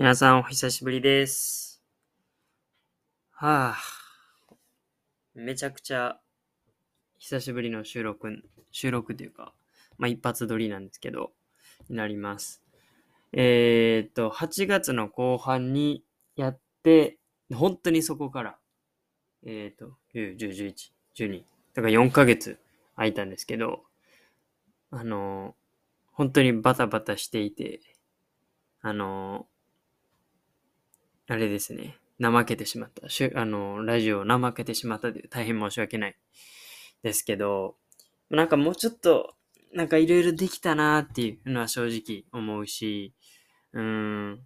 皆さんお久しぶりです。はあ、めちゃくちゃ久しぶりの収録、収録というか、まあ一発撮りなんですけど、になります。えーっと、8月の後半にやって、本当にそこから、えーっと、9、10、11、12、だから4ヶ月空いたんですけど、あの、本当にバタバタしていて、あの、あれですね。怠けてしまった。しゅあの、ラジオを怠けてしまったという大変申し訳ないですけど、なんかもうちょっと、なんかいろいろできたなっていうのは正直思うし、うん、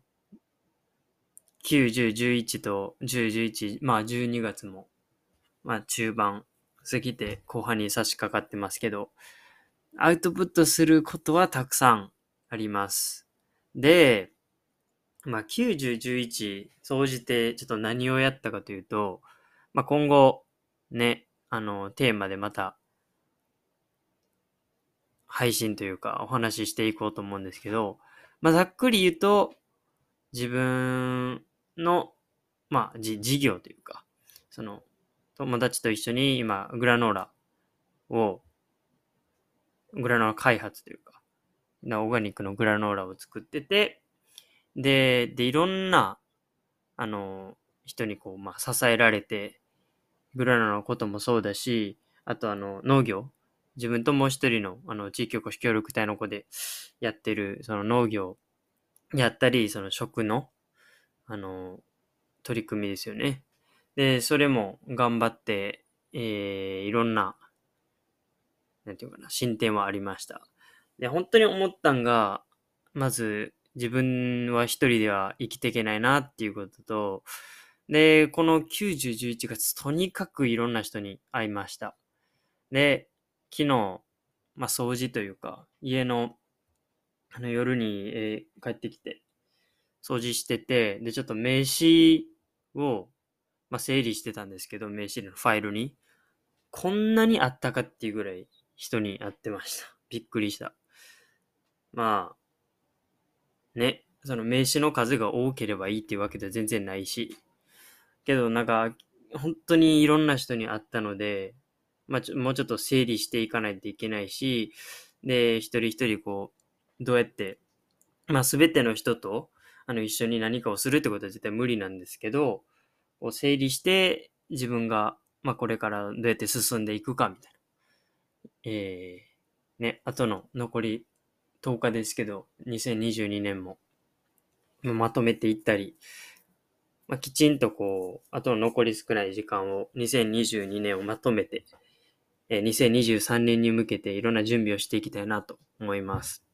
9、10、11と10、11、まあ12月も、まあ中盤過ぎて後半に差し掛かってますけど、アウトプットすることはたくさんあります。で、まあ、90、11、総じてちょっと何をやったかというと、まあ、今後、ね、あの、テーマでまた、配信というか、お話ししていこうと思うんですけど、まあ、ざっくり言うと、自分の、まあ、じ事業というか、その、友達と一緒に今、グラノーラを、グラノーラ開発というか、オーガニックのグラノーラを作ってて、で、で、いろんな、あの、人にこう、まあ、支えられて、グラノーラのこともそうだし、あとあの、農業、自分ともう一人の、あの、地域おこし協力隊の子でやってる、その農業やったり、その食の、あの、取り組みですよね。で、それも頑張って、えー、いろんな、なんていうかな、進展はありました。で、本当に思ったんが、まず、自分は一人では生きていけないなっていうことと、で、この90、11月、とにかくいろんな人に会いました。で、昨日、まあ、掃除というか、家の、あの、夜に、えー帰ってきて、掃除してて、で、ちょっと名刺を、まあ、整理してたんですけど、名刺のファイルに、こんなにあったかっていうぐらい人に会ってました。びっくりした。まあ、ね、その名刺の数が多ければいいっていうわけでは全然ないし、けどなんか、本当にいろんな人に会ったので、まあちょ、もうちょっと整理していかないといけないし、で、一人一人こう、どうやって、まあ、すべての人と、あの、一緒に何かをするってことは絶対無理なんですけど、こう整理して、自分が、まあ、これからどうやって進んでいくか、みたいな。えー、ね、あとの残り10日ですけど、2022年もまとめていったり、まあ、きちんとこう、あとの残り少ない時間を2022年をまとめて、えー2023年に向けていろんな準備をしていきたいなと思います。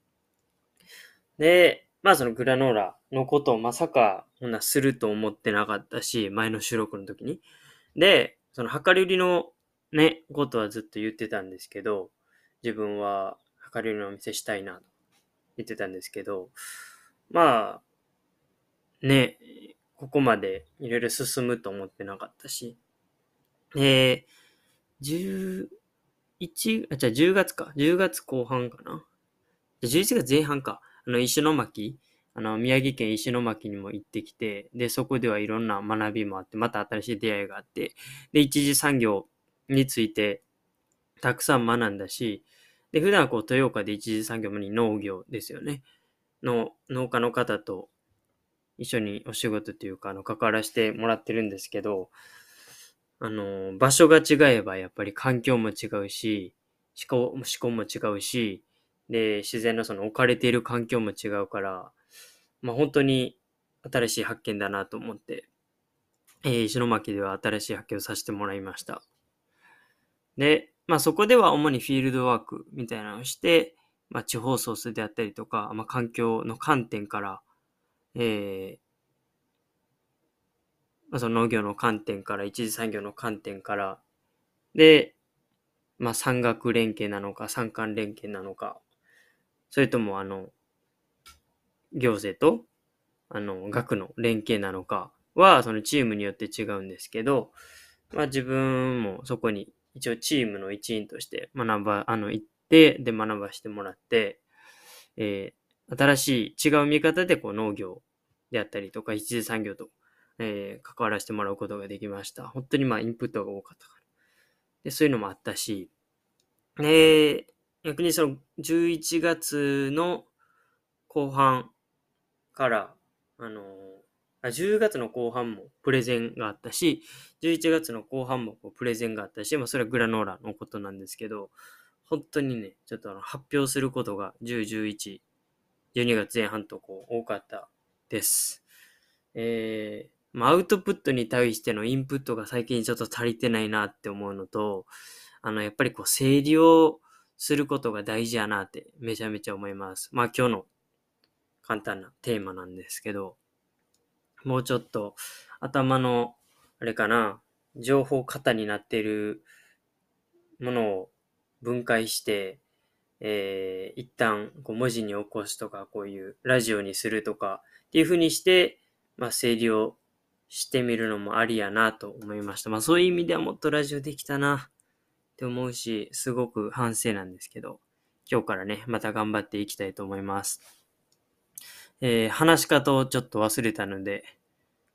で、まあそのグラノーラのことをまさかこんなすると思ってなかったし、前の収録の時に。で、その量り売りのね、ことはずっと言ってたんですけど、自分は量り売りのお店したいなと言ってたんですけど、まあ、ね、ここまでいろいろ進むと思ってなかったし、えー、11、あ、じゃあ10月か。10月後半かな。じゃ11月前半か。あの、石巻、あの、宮城県石巻にも行ってきて、で、そこではいろんな学びもあって、また新しい出会いがあって、で、一次産業についてたくさん学んだし、で、普段はこう、豊岡で一次産業に農業ですよね。の農家の方と一緒にお仕事というか、あの、関わらせてもらってるんですけど、あの、場所が違えばやっぱり環境も違うし、思考思考も違うし、で、自然のその置かれている環境も違うから、まあ本当に新しい発見だなと思って、えー石巻では新しい発見をさせてもらいました。で、まあそこでは主にフィールドワークみたいなのをして、まあ地方創生であったりとか、まあ環境の観点から、えーまあ、その農業の観点から、一次産業の観点から、で、まあ、産学連携なのか、産官連携なのか、それとも、あの、行政と、あの、学の連携なのかは、そのチームによって違うんですけど、まあ、自分もそこに一応チームの一員として学ば、あの、行って、で、学ばしてもらって、えー新しい違う見方でこう農業であったりとか、一次産業と、えー、関わらせてもらうことができました。本当にまあインプットが多かったから。で、そういうのもあったし、え逆にその11月の後半から、あのあ10月の後半もプレゼンがあったし、11月の後半もプレゼンがあったし、まあそれはグラノーラのことなんですけど、本当にね、ちょっとあの発表することが10、11、12月前半とこう多かったです。えー、まあ、アウトプットに対してのインプットが最近ちょっと足りてないなって思うのと、あの、やっぱりこう整理をすることが大事やなってめちゃめちゃ思います。まあ今日の簡単なテーマなんですけど、もうちょっと頭の、あれかな、情報型になっているものを分解して、えー、一旦こう文字に起こすとか、こういうラジオにするとかっていうふうにして、まあ、整理をしてみるのもありやなと思いました。まあそういう意味ではもっとラジオできたなって思うし、すごく反省なんですけど、今日からね、また頑張っていきたいと思います。えー、話し方をちょっと忘れたので、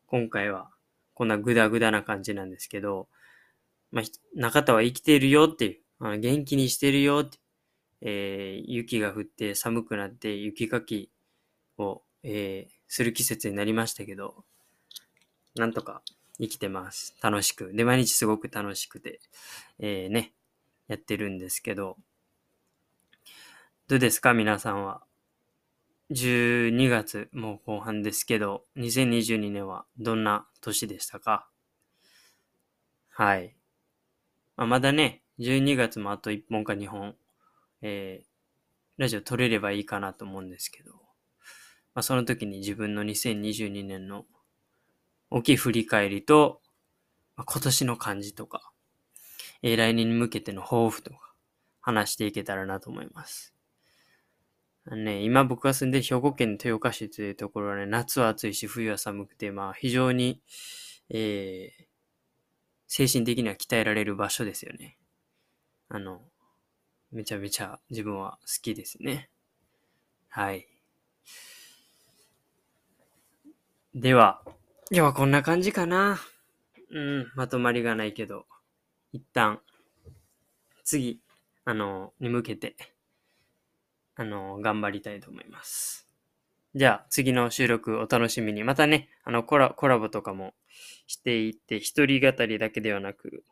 今回はこんなグダグダな感じなんですけど、まあ、中田は生きているよっていう、あ元気にしてるよって、えー、雪が降って寒くなって雪かきを、えー、する季節になりましたけど、なんとか生きてます。楽しく。で、毎日すごく楽しくて、えー、ね、やってるんですけど、どうですか？皆さんは。12月もう後半ですけど、2022年はどんな年でしたか？はい。まあ、まだね、12月もあと1本か2本、えー、ラジオ撮れればいいかなと思うんですけど、まあ、その時に自分の2022年の大きい振り返りと、まあ、今年の漢字とか、えー、来年に向けての抱負とか、話していけたらなと思います。ね、今僕が住んでる兵庫県豊岡市というところはね、夏は暑いし、冬は寒くて、まあ非常に、えー、精神的には鍛えられる場所ですよね。あの、めちゃめちゃ自分は好きですね。はい。では、今日はこんな感じかな。うん、まとまりがないけど、一旦、次、あの、に向けて、あの、頑張りたいと思います。じゃあ、次の収録お楽しみに。またね、あのコラ、コラボとかもしていって、一人語りだけではなく、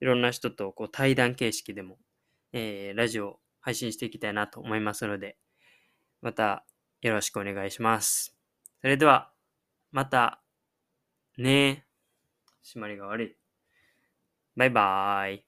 いろんな人とこう対談形式でも、えー、ラジオ配信していきたいなと思いますので、またよろしくお願いします。それでは、また、ね締まりが悪い。バイバーイ。